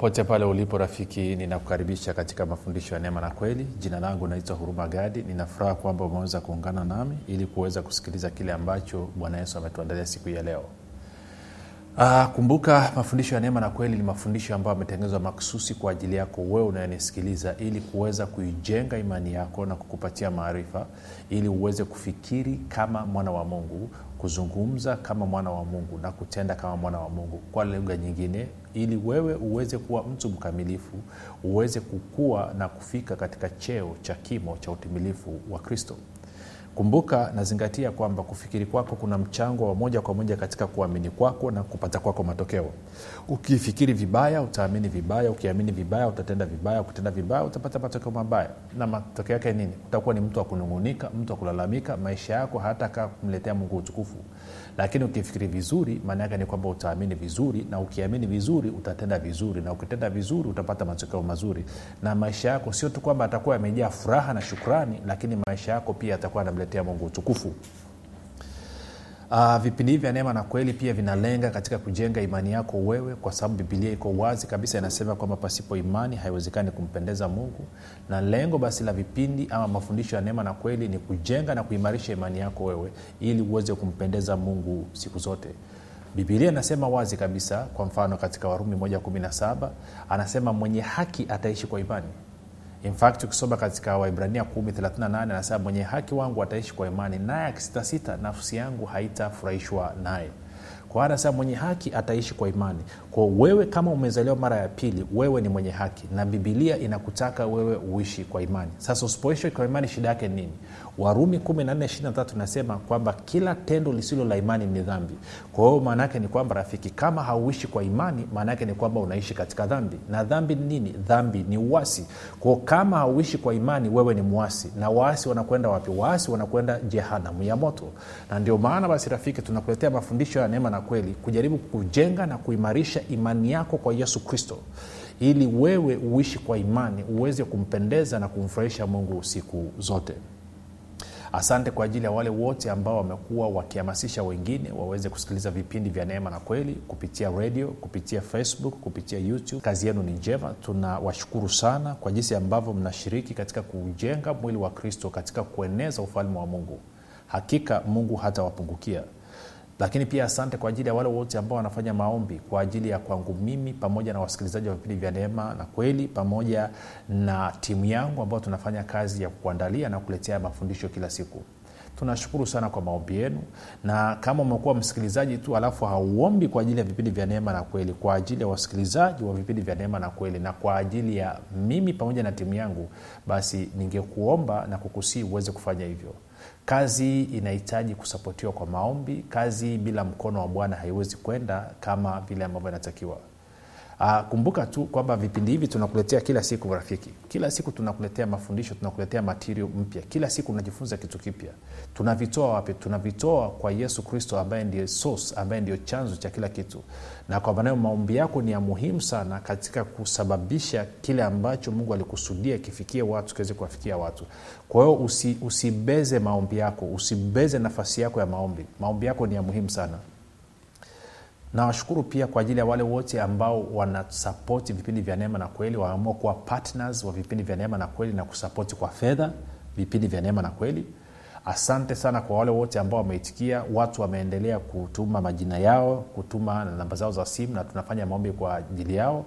popote pale ulipo rafiki ninakukaribisha katika mafundisho ya neema na kweli. Jina langu naitwa huruma gadi. Ninafuraha kwamba umeweza kuungana nami ili kuweza kusikiliza kile ambacho bwana yesu ametuandalia siku ya leo. Uh, kumbuka mafundisho ya neema na kweli ni mafundisho ambayo ametengenezwa maksusi kwa ajili yako wewe unayenisikiliza ili kuweza kuijenga imani yako na kukupatia maarifa ili uweze kufikiri kama mwana wa mungu kuzungumza kama mwana wa mungu na kutenda kama mwana wa mungu. Kwa lugha nyingine ili wewe uweze kuwa mtu mkamilifu uweze kukua na kufika katika cheo cha kimo cha utimilifu wa kristo kumbuka nazingatia kwamba kufikiri kwako kuna mchango wa moja kwa moja katika kuamini kwako na kupata kwako matokeo. Ukifikiri vibaya utaamini vibaya ukiamini vibaya utatenda vibaya ukitenda vibaya utapata matokeo mabaya. Na matokeo yake nini? Utakuwa ni mtu wa kunungunika mtu wa kulalamika maisha yako hatakaa kumletea mungu utukufu. Lakini ukifikiri vizuri maana yake ni kwamba utaamini vizuri na ukiamini vizuri utatenda vizuri na ukitenda vizuri utapata matokeo mazuri. Na maisha yako sio tu kwamba atakuwa yamejaa furaha na shukrani lakini maisha yako pia atakuwa anamletea mungu utukufu. Uh, vipindi hivi vya neema na kweli pia vinalenga katika kujenga imani yako wewe kwa sababu bibilia iko wazi kabisa inasema kwamba pasipo imani haiwezekani kumpendeza mungu. Na lengo basi la vipindi ama mafundisho ya neema na kweli ni kujenga na kuimarisha imani yako wewe ili uweze kumpendeza mungu siku zote. Bibilia inasema wazi kabisa kwa mfano katika warumi 117 anasema mwenye haki ataishi kwa imani in fact ukisoma katika waibrania 138 anasema mwenye haki wangu ataishi kwa imani naye akisitasita nafsi yangu haitafurahishwa naye. Kwa anasema mwenye haki ataishi kwa imani. Kwa wewe kama umezaliwa mara ya pili wewe ni mwenye haki na bibilia inakutaka wewe uishi kwa imani. Sasa usipoishi kwa imani shida yake nini warumi 143 nasema kwamba kila tendo lisilo la imani ni dhambi. Kwa hiyo maanaake ni kwamba rafiki kama hauishi kwa imani maanaake ni kwamba unaishi katika dhambi. Na dhambi ni nini? Dhambi ni uwasi kwao kama hauishi kwa imani wewe ni mwasi na waasi wanakwenda wapi? Waasi wanakwenda jehanamu ya moto. Na ndio maana basi rafiki tunakuletea mafundisho ya neema na kweli kujaribu kujenga na kuimarisha imani yako kwa yesu kristo. Ili wewe uishi kwa imani uweze kumpendeza na kumfurahisha mungu siku zote asante kwa ajili ya wale wote ambao wamekuwa wakihamasisha wengine waweze kusikiliza vipindi vya neema na kweli kupitia radio kupitia facebook kupitia youtube. Kazi yenu ni njema. Tunawashukuru sana kwa jinsi ambavyo mnashiriki katika kujenga mwili wa kristo katika kueneza ufalme wa mungu. Hakika mungu hatawapungukia lakini pia asante kwa ajili ya wale wote ambao wanafanya maombi kwa ajili ya kwangu mimi pamoja na wasikilizaji wa vipindi vya neema na kweli pamoja na timu yangu ambao tunafanya kazi ya kuandalia na kuletea mafundisho kila siku. Tunashukuru sana kwa maombi yenu na kama umekuwa msikilizaji tu alafu hauombi kwa ajili ya vipindi vya neema na kweli kwa ajili ya wasikilizaji wa vipindi vya neema na kweli na kwa ajili ya mimi pamoja na timu yangu basi ningekuomba na kukusii uweze kufanya hivyo kazi inahitaji kusapotiwa kwa maombi. Kazi bila mkono wa bwana haiwezi kwenda kama vile ambavyo inatakiwa Uh, kumbuka tu kwamba vipindi hivi tunakuletea kila siku rafiki kila siku tunakuletea mafundisho tunakuletea matirio mpya. Kila siku unajifunza kitu kipya. Tunavitoa wapi? Tunavitoa kwa yesu kristo ambaye ndiye source ambaye ndio chanzo cha kila kitu. Na kwa maanayo maombi yako ni ya muhimu sana katika kusababisha kile ambacho mungu alikusudia kifikie watu kiweze kuwafikia watu. Kwa hiyo usi, usibeze maombi yako usibeze nafasi yako ya maombi. Maombi yako ni ya muhimu sana nawashukuru pia kwa ajili ya wale wote ambao wanasapoti vipindi vya neema na kweli. Wameamua kuwa partners wa vipindi vya neema na kweli na kusapoti kwa fedha vipindi vya neema na kweli. Asante sana kwa wale wote ambao wameitikia. Watu wameendelea kutuma majina yao kutuma namba zao za simu na tunafanya maombi kwa ajili yao.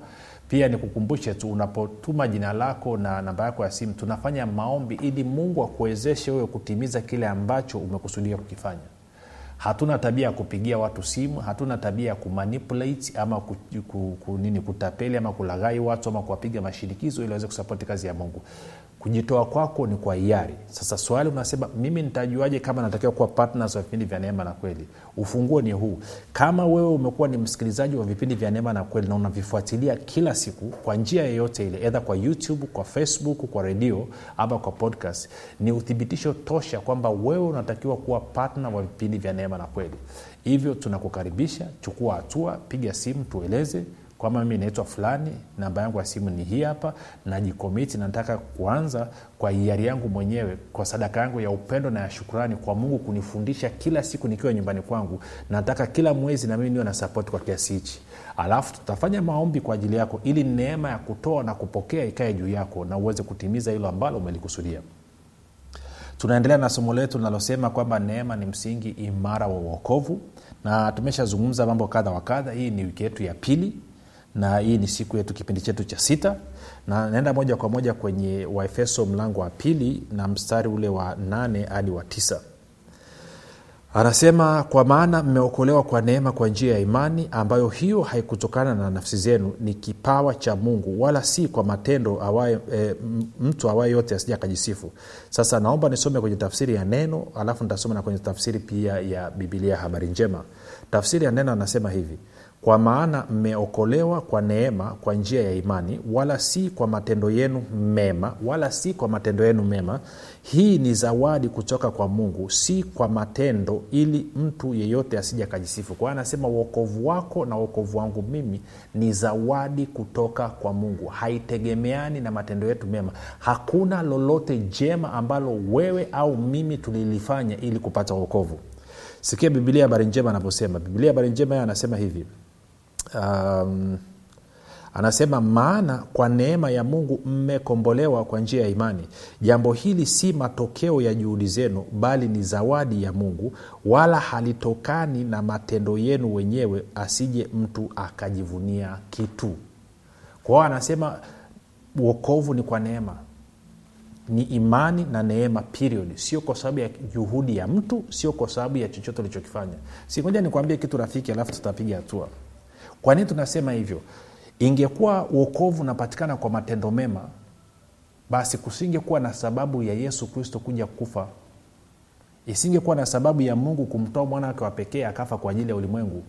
Pia nikukumbushe tu unapotuma jina lako na namba yako ya simu tunafanya maombi ili mungu akuwezeshe wewe kutimiza kile ambacho umekusudia kukifanya hatuna tabia ya kupigia watu simu hatuna tabia ya kumanipulate ama ku, ku, ku, nini kutapeli ama kulaghai watu ama kuwapiga mashinikizo ili waweze kusapoti kazi ya mungu kujitoa kwako ni kwa hiari. Sasa swali unasema mimi nitajuaje kama natakiwa kuwa partners wa vipindi vya neema na kweli? Ufunguo ni huu. Kama wewe umekuwa ni msikilizaji wa vipindi vya neema na kweli na unavifuatilia kila siku kwa njia yeyote ile edha kwa youtube kwa facebook kwa redio ama kwa podcast ni uthibitisho tosha kwamba wewe unatakiwa kuwa partner wa vipindi vya neema na kweli. Hivyo tunakukaribisha chukua hatua piga simu tueleze kwamba mimi naitwa fulani namba yangu ya simu ni hii hapa najikomiti nataka kuanza kwa hiari yangu mwenyewe kwa sadaka yangu ya upendo na ya shukurani kwa mungu kunifundisha kila siku nikiwa nyumbani kwangu. Nataka kila mwezi na mimi niwe na sapoti kwa kiasi hichi. Alafu tutafanya maombi kwa ajili yako ili neema ya kutoa na kupokea ikae juu yako na uweze kutimiza hilo ambalo umelikusudia. Tunaendelea na somo letu linalosema kwamba neema ni msingi imara wa uokovu na tumeshazungumza mambo kadha wa kadha. Hii ni wiki yetu ya pili na hii ni siku yetu kipindi chetu cha sita. Na naenda moja kwa moja kwenye waefeso mlango wa pili na mstari ule wa nane hadi wa tisa. Anasema kwa maana mmeokolewa kwa neema kwa njia ya imani ambayo hiyo haikutokana na nafsi zenu ni kipawa cha mungu wala si kwa matendo awaye, e, mtu awaye yote asija akajisifu. Sasa naomba nisome kwenye tafsiri ya neno alafu nitasoma na kwenye tafsiri pia ya bibilia habari njema. Tafsiri ya neno anasema hivi kwa maana mmeokolewa kwa neema kwa njia ya imani wala si kwa matendo yenu mema wala si kwa matendo yenu mema. Hii ni zawadi kutoka kwa mungu si kwa matendo ili mtu yeyote asija akajisifu. Kwa hiyo anasema uokovu wako na uokovu wangu mimi ni zawadi kutoka kwa mungu. Haitegemeani na matendo yetu mema. Hakuna lolote jema ambalo wewe au mimi tulilifanya ili kupata uokovu sikia bibilia habari njema anavyosema bibilia habari njema anasema hivi um, anasema maana kwa neema ya mungu mmekombolewa kwa njia ya imani. Jambo hili si matokeo ya juhudi zenu bali ni zawadi ya mungu wala halitokani na matendo yenu wenyewe asije mtu akajivunia kitu. Kwao anasema uokovu ni kwa neema. Ni imani na neema period. Sio kwa sababu ya juhudi ya mtu sio kwa sababu ya chochote ulichokifanya. Singoja nikuambie kitu rafiki alafu tutapiga hatua kwa nini tunasema hivyo? Ingekuwa uokovu unapatikana kwa matendo mema basi kusingekuwa na sababu ya yesu kristo kuja kufa isingekuwa na sababu ya mungu kumtoa mwana wake wa pekee akafa kwa ajili ya ulimwengu.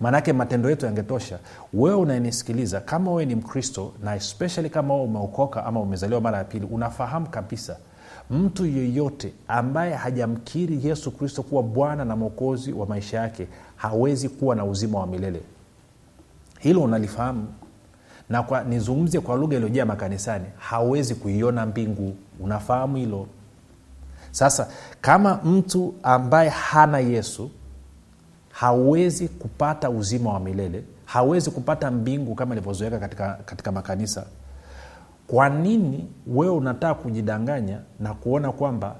Maanake matendo yetu yangetosha. Wewe unanisikiliza kama wewe ni mkristo na especially kama wewe umeokoka ama umezaliwa mara ya pili unafahamu kabisa mtu yeyote ambaye hajamkiri yesu kristo kuwa bwana na mwokozi wa maisha yake hawezi kuwa na uzima wa milele. Hilo unalifahamu. Na kwa nizungumze kwa lugha iliyojaa makanisani hawezi kuiona mbingu. Unafahamu hilo? Sasa kama mtu ambaye hana yesu hawezi kupata uzima wa milele hawezi kupata mbingu kama ilivyozoeka katika, katika makanisa kwa nini wewe unataka kujidanganya na kuona kwamba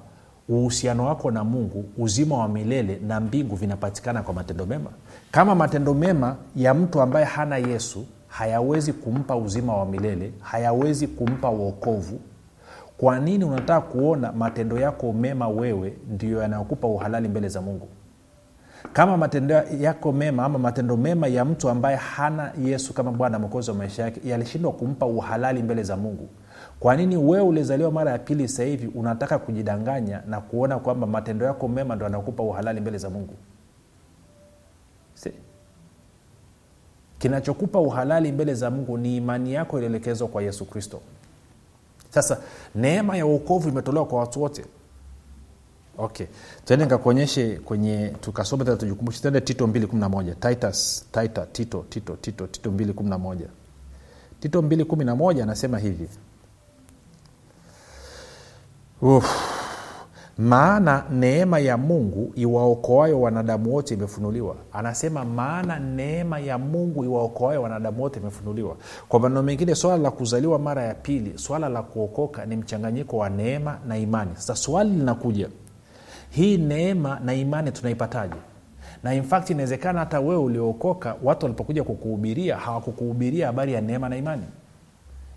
uhusiano wako na mungu uzima wa milele na mbingu vinapatikana kwa matendo mema? Kama matendo mema ya mtu ambaye hana yesu hayawezi kumpa uzima wa milele hayawezi kumpa uokovu kwa nini unataka kuona matendo yako mema wewe ndiyo yanayokupa uhalali mbele za mungu kama matendo yako mema ama matendo mema ya mtu ambaye hana yesu kama bwana mwokozi wa maisha yake yalishindwa kumpa uhalali mbele za mungu. Kwa nini wewe ulizaliwa mara ya pili sasa hivi unataka kujidanganya na kuona kwamba matendo yako mema ndo anakupa uhalali mbele za mungu? Si. Kinachokupa uhalali mbele za mungu ni imani yako ilielekezwa kwa yesu kristo. Sasa neema ya uokovu imetolewa kwa watu wote okay. Tuende nikakuonyeshe kwenye tukasoma tena tujikumbushe. Tuende tito 211 titus tita tito tito tito tito 211 tito 211 anasema hivi. Uf. maana neema ya mungu iwaokoayo wanadamu wote imefunuliwa. Anasema maana neema ya mungu iwaokoayo wanadamu wote imefunuliwa. Kwa maneno mengine swala la kuzaliwa mara ya pili swala la kuokoka ni mchanganyiko wa neema na imani. Sasa swali linakuja hii neema na imani tunaipataje? Na in inawezekana hata wewe uliookoka watu walipokuja kukuhubiria hawakukuhubiria habari ya neema na imani.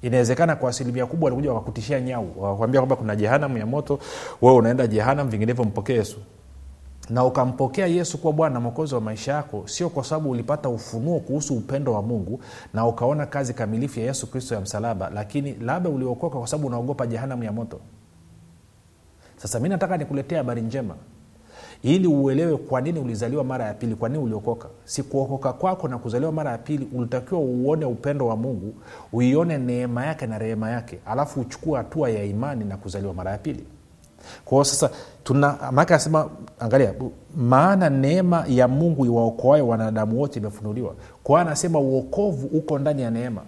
Inawezekana kwa asilimia kubwa walikuja wakakutishia nyau wakakwambia kwamba kuna jehanamu ya moto wewe unaenda jehanam vinginevyo mpokee yesu. Na ukampokea yesu kuwa bwana na mwokozi wa maisha yako sio kwa sababu ulipata ufunuo kuhusu upendo wa mungu na ukaona kazi kamilifu ya yesu kristo ya msalaba lakini labda uliokoka kwa sababu unaogopa jehanamu ya moto sasa mi nataka nikuletea habari njema. Ili uelewe kwa nini ulizaliwa mara ya pili kwa nini uliokoka. Si kuokoka kwako na kuzaliwa mara ya pili ulitakiwa uone upendo wa mungu uione neema yake na rehema yake. Alafu uchukue hatua ya imani na kuzaliwa mara ya pili. Kwao sasa tuna maake anasema angalia maana neema ya mungu iwaokoayo wanadamu wote imefunuliwa. Kwao anasema uokovu uko ndani ya neema.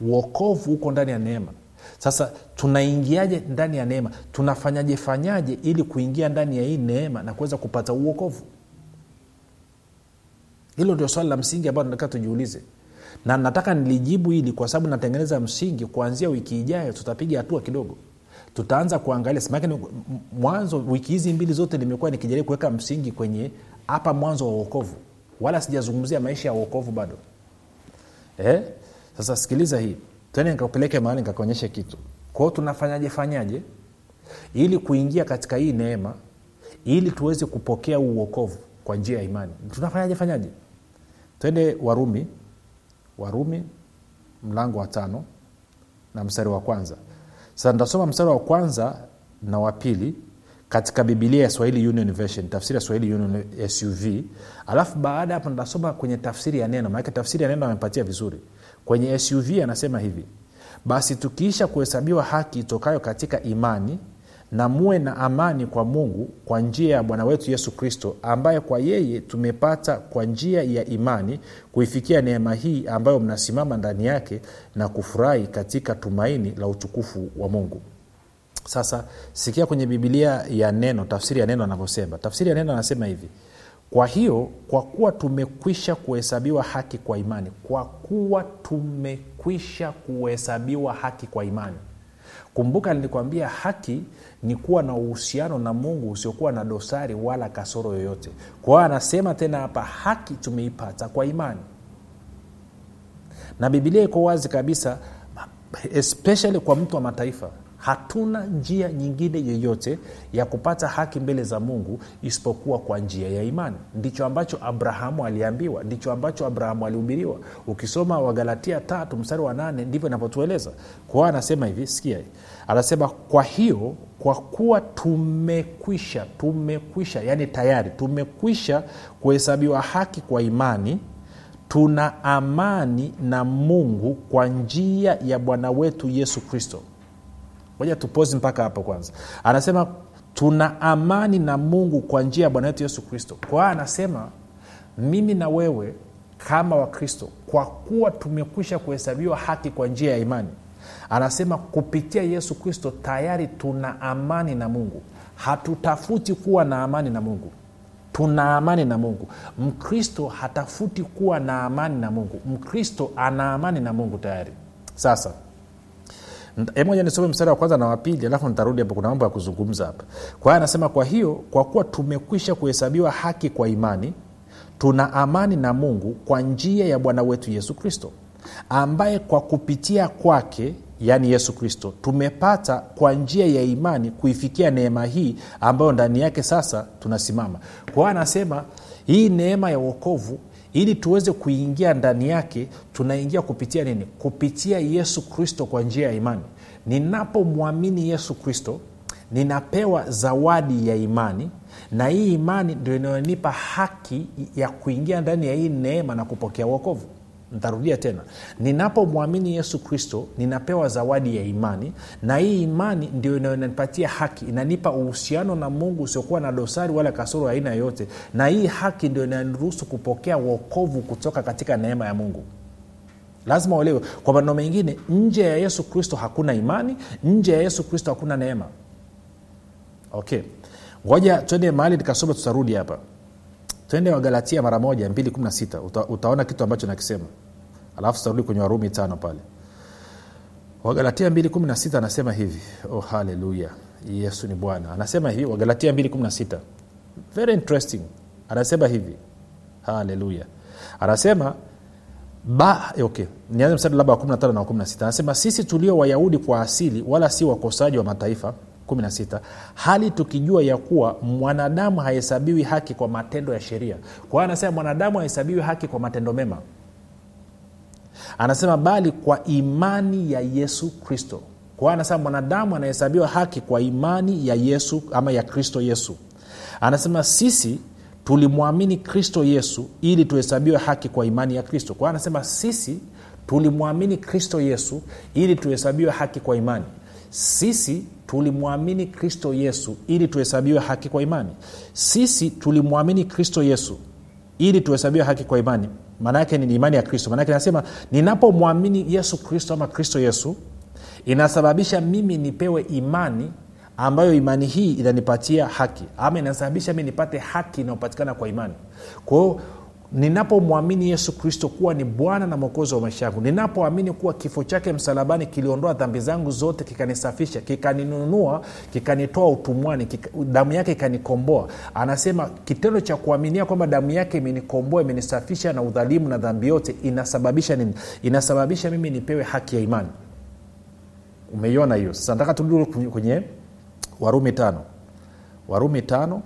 Uokovu uko ndani ya neema sasa tunaingiaje ndani ya neema? Tunafanyaje fanyaje ili kuingia ndani ya hii neema na kuweza kupata uokovu? Hilo ndio swali la msingi ambayo nataka tujiulize. Na nataka nilijibu hili kwa sababu natengeneza msingi. Kuanzia wiki ijayo tutapiga hatua kidogo. Tutaanza kuangalia simake mwanzo wiki hizi mbili zote nimekuwa nikijaribu kuweka msingi kwenye hapa mwanzo wa uokovu wala sijazungumzia maisha ya uokovu bado. Eh? sasa sikiliza hii tene nikakupeleke mahali nikakuonyeshe kitu. Kwao tunafanyaje fanyaje? Ili kuingia katika hii neema ili tuweze kupokea uokovu kwa njia ya imani. Tunafanyaje fanyaje? Twende warumi warumi mlango wa tano na mstari wa kwanza. Sasa nitasoma mstari wa kwanza na wa pili katika bibilia ya swahili union version tafsiri ya swahili union suv alafu baada hapo nitasoma kwenye tafsiri ya neno maanake tafsiri ya neno amepatia vizuri. Kwenye suv anasema hivi basi tukiisha kuhesabiwa haki itokayo katika imani na muwe na amani kwa mungu kwa njia ya bwana wetu yesu kristo ambaye kwa yeye tumepata kwa njia ya imani kuifikia neema hii ambayo mnasimama ndani yake na kufurahi katika tumaini la utukufu wa mungu sasa sikia kwenye bibilia ya neno tafsiri ya neno anavyosema. Tafsiri ya neno anasema hivi kwa hiyo kwa kuwa tumekwisha kuhesabiwa haki kwa imani kwa kuwa tumekwisha kuhesabiwa haki kwa imani. Kumbuka nilikwambia haki ni kuwa na uhusiano na mungu usiokuwa na dosari wala kasoro yoyote. Kwa hiyo anasema tena hapa haki tumeipata kwa imani. Na bibilia iko wazi kabisa especially kwa mtu wa mataifa hatuna njia nyingine yoyote ya kupata haki mbele za mungu isipokuwa kwa njia ya imani. Ndicho ambacho abrahamu aliambiwa ndicho ambacho abrahamu alihubiriwa. Ukisoma wagalatia tatu mstari wa nane ndivyo inavyotueleza. Kwao anasema hivi sikia. Anasema kwa hiyo kwa kuwa tumekwisha tumekwisha yani tayari tumekwisha kuhesabiwa haki kwa imani tuna amani na mungu kwa njia ya bwana wetu yesu kristo moja tupozi mpaka hapo kwanza. Anasema tuna amani na mungu kwa njia ya bwana wetu yesu kristo. Kwa anasema mimi na wewe kama wakristo kwa kuwa tumekwisha kuhesabiwa haki kwa njia ya imani. Anasema kupitia yesu kristo tayari tuna amani na mungu. Hatutafuti kuwa na amani na mungu. Tuna amani na mungu. Mkristo hatafuti kuwa na amani na mungu. Mkristo ana amani na mungu tayari. Sasa moja nisome mstari wa kwanza na wapili alafu nitarudi hapo kuna mambo ya kuzungumza hapa. Kwa hiyo anasema kwa hiyo kwa kuwa tumekwisha kuhesabiwa haki kwa imani tuna amani na mungu kwa njia ya bwana wetu yesu kristo ambaye kwa kupitia kwake yaani yesu kristo tumepata kwa njia ya imani kuifikia neema hii ambayo ndani yake sasa tunasimama. Kwa hiyo anasema hii neema ya uokovu ili tuweze kuingia ndani yake tunaingia kupitia nini? Kupitia yesu kristo kwa njia ya imani. Ninapomwamini yesu kristo ninapewa zawadi ya imani na hii imani ndio inayonipa haki ya kuingia ndani ya hii neema na kupokea uokovu ntarudia tena. Ninapomwamini yesu kristo ninapewa zawadi ya imani na hii imani ndio inayonipatia haki. Inanipa uhusiano na mungu usiokuwa na dosari wala kasoro aina yoyote. Na hii haki ndio inaniruhusu kupokea uokovu kutoka katika neema ya mungu. Lazima uelewe kwa maneno mengine nje ya yesu kristo hakuna imani nje ya yesu kristo hakuna neema. Okay. Ngoja twende mahali nikasoma tutarudi hapa twende wagalatia mara moja 216 Uta, utaona kitu ambacho nakisema. Alafu tutarudi kwenye warumi tano pale. Wagalatia 216 anasema hivi. Oh haleluya. Yesu ni bwana. Anasema hivi wagalatia 216 very interesting. Anasema hivi. Haleluya. Anasema ba okay. Nianze mstari labda wa 15 na wa 16 anasema sisi tulio wayahudi kwa asili wala si wakosaji wa mataifa 16 hali tukijua ya kuwa mwanadamu hahesabiwi haki kwa matendo ya sheria. Kwa hiyo anasema mwanadamu hahesabiwi haki kwa matendo mema. Anasema bali kwa imani ya yesu kristo. Kwa hiyo anasema mwanadamu anahesabiwa haki kwa imani ya yesu ama ya kristo yesu. Anasema sisi tulimwamini kristo yesu ili tuhesabiwe haki kwa imani ya kristo. Kwa hiyo anasema sisi tulimwamini kristo yesu ili tuhesabiwe haki kwa imani sisi tulimwamini kristo yesu ili tuhesabiwe haki kwa imani. Sisi tulimwamini kristo yesu ili tuhesabiwe haki kwa imani. Maana yake ni imani ya kristo. Maanake nasema ninapomwamini yesu kristo ama kristo yesu inasababisha mimi nipewe imani ambayo imani hii inanipatia haki. Ama inasababisha mi nipate haki inayopatikana kwa imani. Kwa hiyo ninapomwamini yesu kristo kuwa ni bwana na mwokozi wa maisha yangu ninapoamini kuwa kifo chake msalabani kiliondoa dhambi zangu zote kikanisafisha kikaninunua kikanitoa utumwani kika, damu yake ikanikomboa anasema kitendo cha kuaminia kwamba damu yake imenikomboa imenisafisha na udhalimu na dhambi yote inasababisha nini? Inasababisha mimi nipewe haki ya imani. Umeiona hiyo? Sasa nataka turudi kwenye warumi tano. Warumi tano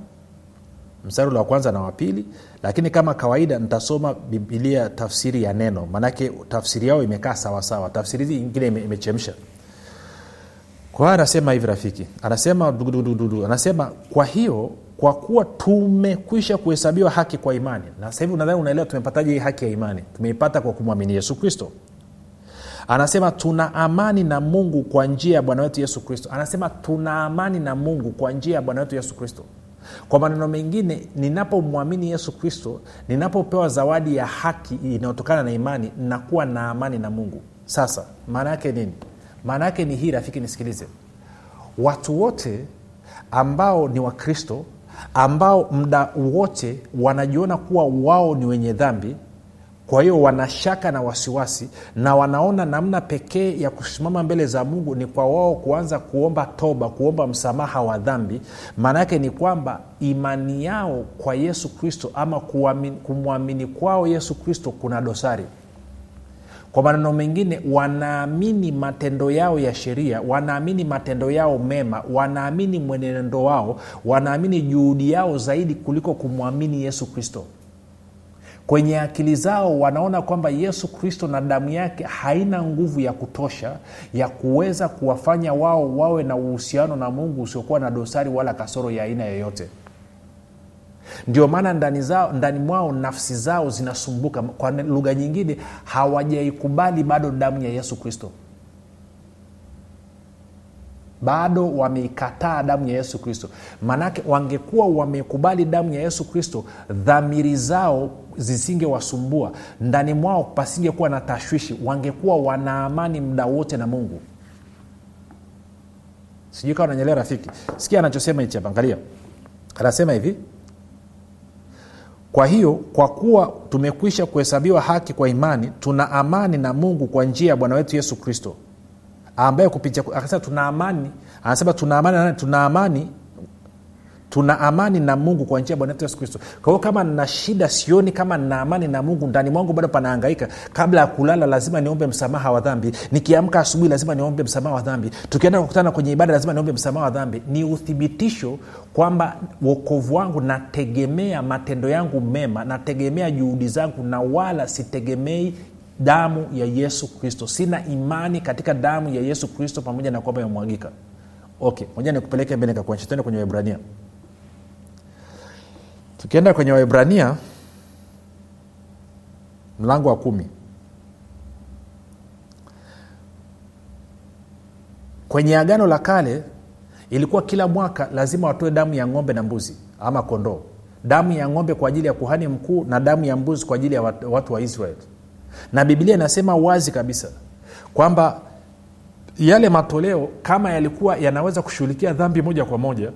mstari wa kwanza na wa pili. Lakini kama kawaida nitasoma bibilia tafsiri ya neno. Maanake tafsiri yao imekaa sawasawa tafsiri ingine ime, imechemsha. Kwa anasema hivi rafiki. Anasema dudududu anasema kwa hiyo kwa kuwa tumekwisha kuhesabiwa haki kwa imani. Na sasa hivi nadhani unaelewa tumepataje hii haki ya imani? Tumeipata kwa kumwamini yesu kristo. Anasema tuna amani na mungu kwa njia ya bwana wetu yesu kristo. Anasema tuna amani na mungu kwa njia ya bwana wetu yesu kristo kwa maneno mengine ninapomwamini yesu kristo ninapopewa zawadi ya haki inayotokana na imani nakuwa na amani na mungu. Sasa maana yake nini? Maana yake ni hii rafiki nisikilize. Watu wote ambao ni wakristo ambao mda wote wanajiona kuwa wao ni wenye dhambi kwa hiyo wanashaka na wasiwasi na wanaona namna pekee ya kusimama mbele za mungu ni kwa wao kuanza kuomba toba kuomba msamaha wa dhambi. Maana yake ni kwamba imani yao kwa yesu kristo ama kumwamini kwao yesu kristo kuna dosari. Kwa maneno mengine wanaamini matendo yao ya sheria wanaamini matendo yao mema wanaamini mwenendo wao wanaamini juhudi yao zaidi kuliko kumwamini yesu kristo kwenye akili zao wanaona kwamba yesu kristo na damu yake haina nguvu ya kutosha ya kuweza kuwafanya wao wawe na uhusiano na mungu usiokuwa na dosari wala kasoro ya aina yoyote. Ndio maana ndani ndani mwao nafsi zao zinasumbuka. Kwa lugha nyingine hawajaikubali bado damu ya yesu kristo bado wameikataa damu ya yesu kristo. Maanake wangekuwa wamekubali damu ya yesu kristo dhamiri zao zisingewasumbua. Ndani mwao pasingekuwa na tashwishi wangekuwa wanaamani muda wote na mungu. Sijui kawa nanyelea rafiki. Sikia anachosema hichi hapa anasema hivi kwa hiyo kwa kuwa tumekwisha kuhesabiwa haki kwa imani tuna amani na mungu kwa njia ya bwana wetu yesu kristo ambaye kupitia akasema tuna amani. Anasema tuna amani tuna amani. Tuna amani na mungu kwa njia ya bwana yesu kristo. Kwa hiyo kama nina shida sioni kama nina amani na mungu. Ndani mwangu bado panaangaika kabla ya kulala lazima niombe msamaha wa dhambi. Nikiamka asubuhi lazima niombe msamaha wa dhambi. Tukienda kukutana kwenye ibada lazima niombe msamaha wa dhambi. Ni uthibitisho kwamba wokovu wangu nategemea matendo yangu mema nategemea juhudi zangu na wala sitegemei damu ya yesu kristo. Sina imani katika damu ya yesu kristo pamoja na kwamba imemwagika. Okay moja nikupeleke mbele kakuonyesha tuende kwenye waibrania tukienda kwenye waibrania mlango wa kumi. Kwenye agano la kale ilikuwa kila mwaka lazima watoe damu ya ng'ombe na mbuzi ama kondoo. Damu ya ng'ombe kwa ajili ya kuhani mkuu na damu ya mbuzi kwa ajili ya watu wa israeli na biblia inasema wazi kabisa kwamba yale matoleo kama yalikuwa yanaweza kushughulikia dhambi moja kwa moja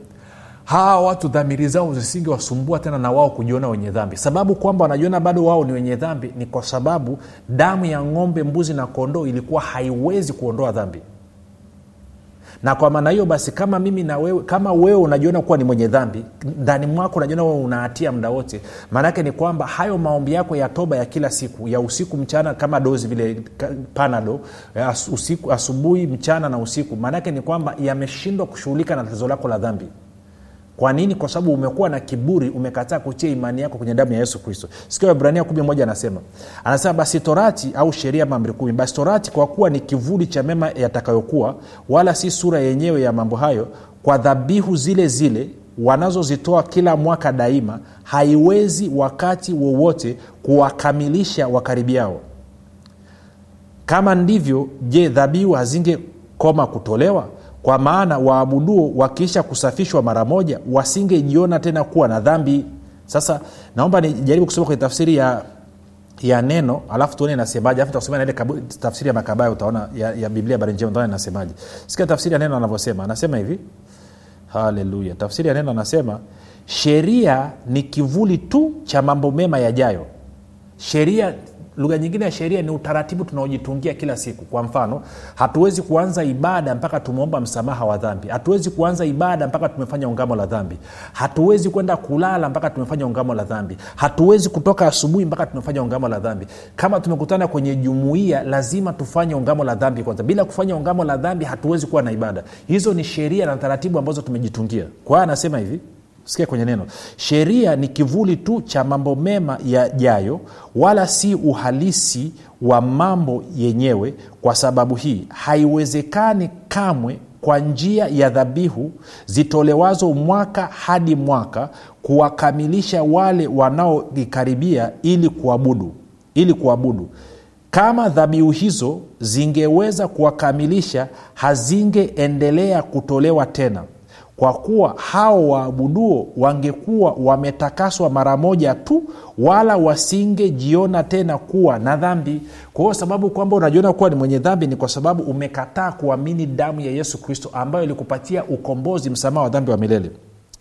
hawa watu dhamiri zao zisingewasumbua tena na wao kujiona wenye dhambi. Sababu kwamba wanajiona bado wao ni wenye dhambi ni kwa sababu damu ya ng'ombe mbuzi na kondoo ilikuwa haiwezi kuondoa dhambi na kwa maana hiyo basi kama mimi na wewe kama wewe unajiona kuwa ni mwenye dhambi ndani mwako unajiona wewe unahatia muda wote maanaake ni kwamba hayo maombi yako ya toba ya kila siku ya usiku mchana kama dozi vile panado as, usiku asubuhi mchana na usiku maanaake ni kwamba yameshindwa kushughulika na tatizo lako la dhambi kwa nini? Kwa sababu umekuwa na kiburi umekataa kutia imani yako kwenye damu ya yesu kristo. Sikia ibrania kumi moja anasema anasema basi torati au sheria mamri kumi basi torati kwa kuwa ni kivuli cha mema yatakayokuwa wala si sura yenyewe ya mambo hayo kwa dhabihu zile zile wanazozitoa kila mwaka daima haiwezi wakati wowote kuwakamilisha wakaribiao. Kama ndivyo je dhabihu hazingekoma kutolewa kwa maana waabuduo wakiisha kusafishwa mara moja wasingejiona tena kuwa na dhambi. Sasa naomba nijaribu kusoma kwenye tafsiri ya ya neno alafu tuone inasemaje. Alafu tafsiri ya makabaya utaona ya, ya biblia habari njema utaona inasemaje. Sikia tafsiri ya neno anavyosema. Anasema hivi. Haleluya. Tafsiri ya neno anasema sheria ni kivuli tu cha mambo mema yajayo. Sheria lugha nyingine ya sheria ni utaratibu tunaojitungia kila siku. Kwa mfano hatuwezi kuanza ibada mpaka tumeomba msamaha wa dhambi. Hatuwezi kuanza ibada mpaka tumefanya ungamo la dhambi. Hatuwezi kwenda kulala mpaka tumefanya ungamo la dhambi. Hatuwezi kutoka asubuhi mpaka tumefanya ungamo la dhambi. Kama tumekutana kwenye jumuia lazima tufanye ungamo la dhambi kwanza. Bila kufanya ungamo la dhambi hatuwezi kuwa na ibada. Hizo ni sheria na taratibu ambazo tumejitungia. Kwa anasema hivi sikia kwenye neno. Sheria ni kivuli tu cha mambo mema yajayo wala si uhalisi wa mambo yenyewe kwa sababu hii. Haiwezekani kamwe kwa njia ya dhabihu zitolewazo mwaka hadi mwaka kuwakamilisha wale wanaoikaribia ili kuabudu ili kuabudu. Kama dhabihu hizo zingeweza kuwakamilisha hazingeendelea kutolewa tena kwa kuwa hao waabuduo wangekuwa wametakaswa mara moja tu wala wasingejiona tena kuwa na dhambi. Kwa hiyo sababu kwamba unajiona kuwa ni mwenye dhambi ni kwa sababu umekataa kuamini damu ya yesu kristo ambayo ilikupatia ukombozi msamaha wa dhambi wa milele.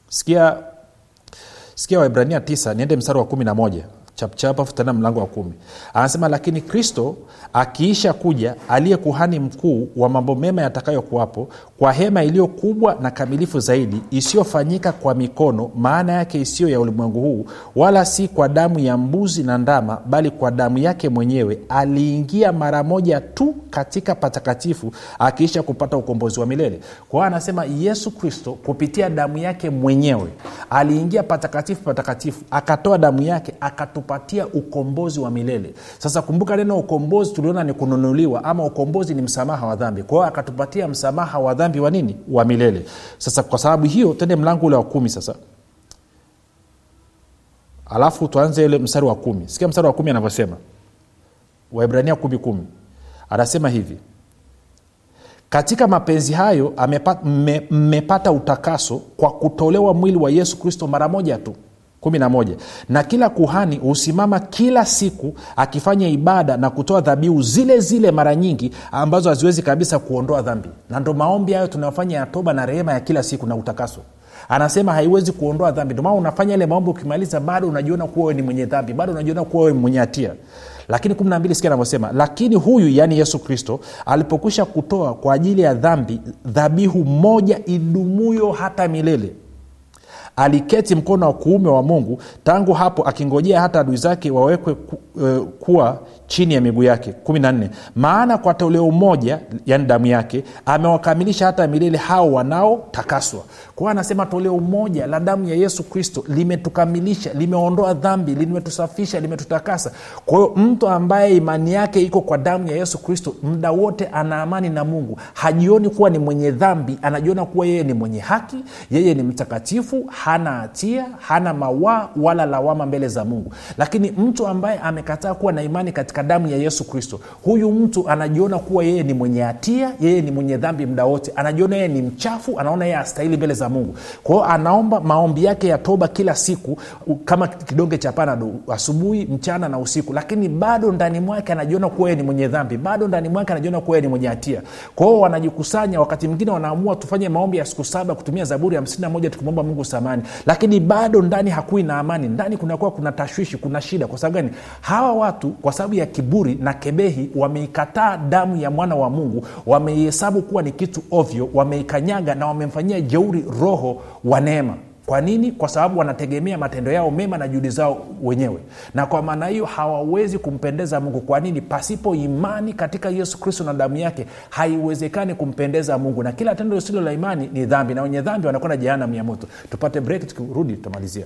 Sikia sikia waibrania 9 niende mstari wa 11 chapchap tena mlango wa kumi. Anasema lakini kristo akiisha kuja aliye kuhani mkuu wa mambo mema yatakayokuwapo kwa hema iliyo kubwa na kamilifu zaidi isiyofanyika kwa mikono maana yake isiyo ya ulimwengu huu wala si kwa damu ya mbuzi na ndama bali kwa damu yake mwenyewe aliingia mara moja tu katika patakatifu akiisha kupata ukombozi wa milele. Kwa hiyo anasema yesu kristo kupitia damu yake mwenyewe aliingia patakatifu patakatifu akatoa damu yake akatupatia ukombozi wa milele. Sasa kumbuka neno ukombozi tuliona ni kununuliwa ama ukombozi ni msamaha wa dhambi. Kwa hiyo akatupatia msamaha wa dhambi wa nini? Wa milele. Sasa kwa sababu hiyo tende mlango ule wa kumi sasa. Alafu tuanze ule mstari wa kumi. Sikia mstari wa kumi anavyosema. Waibrania kumi kumi. Anasema hivi. Katika mapenzi hayo mmepata utakaso kwa kutolewa mwili wa yesu kristo mara moja tu 11 na kila kuhani husimama kila siku akifanya ibada na kutoa dhabihu zile zile mara nyingi ambazo haziwezi kabisa kuondoa dhambi. Na ndo maombi hayo tunayofanya ya toba na rehema ya kila siku na utakaso. Anasema haiwezi kuondoa dhambi. Ndomana unafanya ile maombi ukimaliza bado unajiona kuwa wewe ni mwenye dhambi bado unajiona kuwa wewe mwenye hatia. Lakini kumi na mbili sikia anavyosema lakini huyu yaani yesu kristo alipokwisha kutoa kwa ajili ya dhambi dhabihu moja idumuyo hata milele aliketi mkono wa kuume wa mungu tangu hapo akingojea hata adui zake wawekwe ku, e, kuwa chini ya miguu yake. 14 maana kwa toleo moja yani damu yake amewakamilisha hata milele hao wanaotakaswa. Kwao anasema toleo moja la damu ya yesu kristo limetukamilisha limeondoa dhambi limetusafisha limetutakasa. Kwa mtu ambaye imani yake iko kwa damu ya yesu kristo muda wote ana amani na mungu. Hajioni kuwa ni mwenye dhambi anajiona kuwa yeye ni mwenye haki yeye ni mtakatifu hana hatia hana mawaa wala lawama mbele za mungu. Lakini mtu ambaye amekataa kuwa na imani katika damu ya yesu kristo huyu mtu anajiona kuwa yeye ni mwenye hatia yeye ni mwenye dhambi muda wote. Anajiona yeye ni mchafu anaona yeye astahili mbele za mungu. Kwa hiyo anaomba maombi yake ya toba kila siku kama kidonge cha panado asubuhi mchana na usiku. Lakini bado ndani mwake anajiona kuwa yeye ni mwenye dhambi. Bado ndani mwake anajiona kuwa yeye ni mwenye hatia. Kwa wanajikusanya wakati mwingine wanaamua tufanye maombi ya siku saba kutumia zaburi ya hamsini na moja tukimwomba mungu samani ndani. Lakini bado ndani hakui na amani. Ndani kunakuwa kuna tashwishi kuna shida. Kwa sababu gani? Hawa watu kwa sababu ya kiburi na kebehi wameikataa damu ya mwana wa mungu wameihesabu kuwa ni kitu ovyo wameikanyaga na wamemfanyia jeuri roho wa neema kwa nini? Kwa sababu wanategemea matendo yao mema na juhudi zao wenyewe. Na kwa maana hiyo hawawezi kumpendeza mungu. Kwa nini? Pasipo imani katika yesu kristo na damu yake haiwezekani kumpendeza mungu. Na kila tendo lisilo la imani ni dhambi na wenye dhambi wanakwenda jehanamu ya moto. Tupate break tukirudi tutamalizia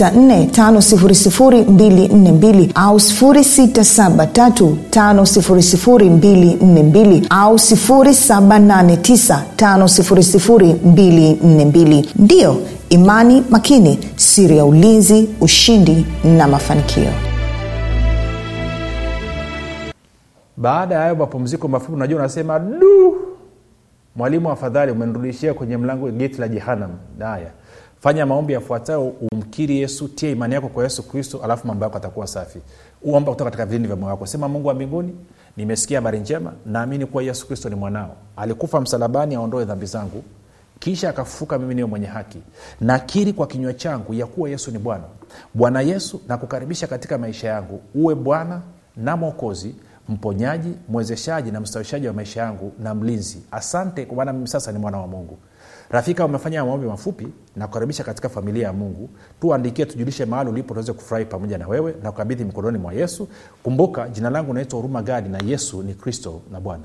7645242 au 6735242 au 7895242 ndiyo imani makini siri ya ulinzi ushindi na mafanikio. Baada ya hayo mapumziko mafupi unajua unasema du mwalimu afadhali umenirudishia kwenye mlango geti la jehanam. Haya fanya maombi yafuatayo umkiri yesu tia imani yako kwa yesu kristo alafu mambo yako atakuwa safi. Uomba kutoka katika vilindi vya moyo wako. Sema mungu wa mbinguni nimesikia habari njema naamini kuwa yesu kristo ni mwanao. Alikufa msalabani aondoe dhambi zangu kisha akafufuka mimi niwe mwenye haki. Nakiri kwa kinywa changu ya kuwa yesu ni bwana. Bwana yesu nakukaribisha katika maisha yangu. Uwe bwana na mwokozi mponyaji mwezeshaji na mstawishaji wa maisha yangu na mlinzi. Asante kwa maana mimi sasa ni mwana wa mungu rafika umefanya maombi mafupi na kukaribisha katika familia ya mungu. Tuandikie tujulishe mahali ulipo tuweze kufurahi pamoja na wewe na kukabidhi mikononi mwa yesu. Kumbuka jina langu naitwa huruma gadi na yesu ni kristo na bwana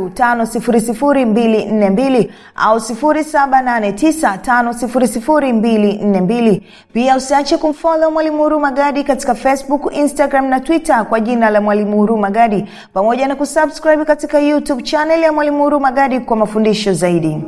5242 au 7895242 pia usiache kumfolo mwalimu huru magadi katika facebook instagram na twitter kwa jina la mwalimu huru magadi pamoja na kusubscribe katika youtube chaneli ya mwalimu huru magadi kwa mafundisho zaidi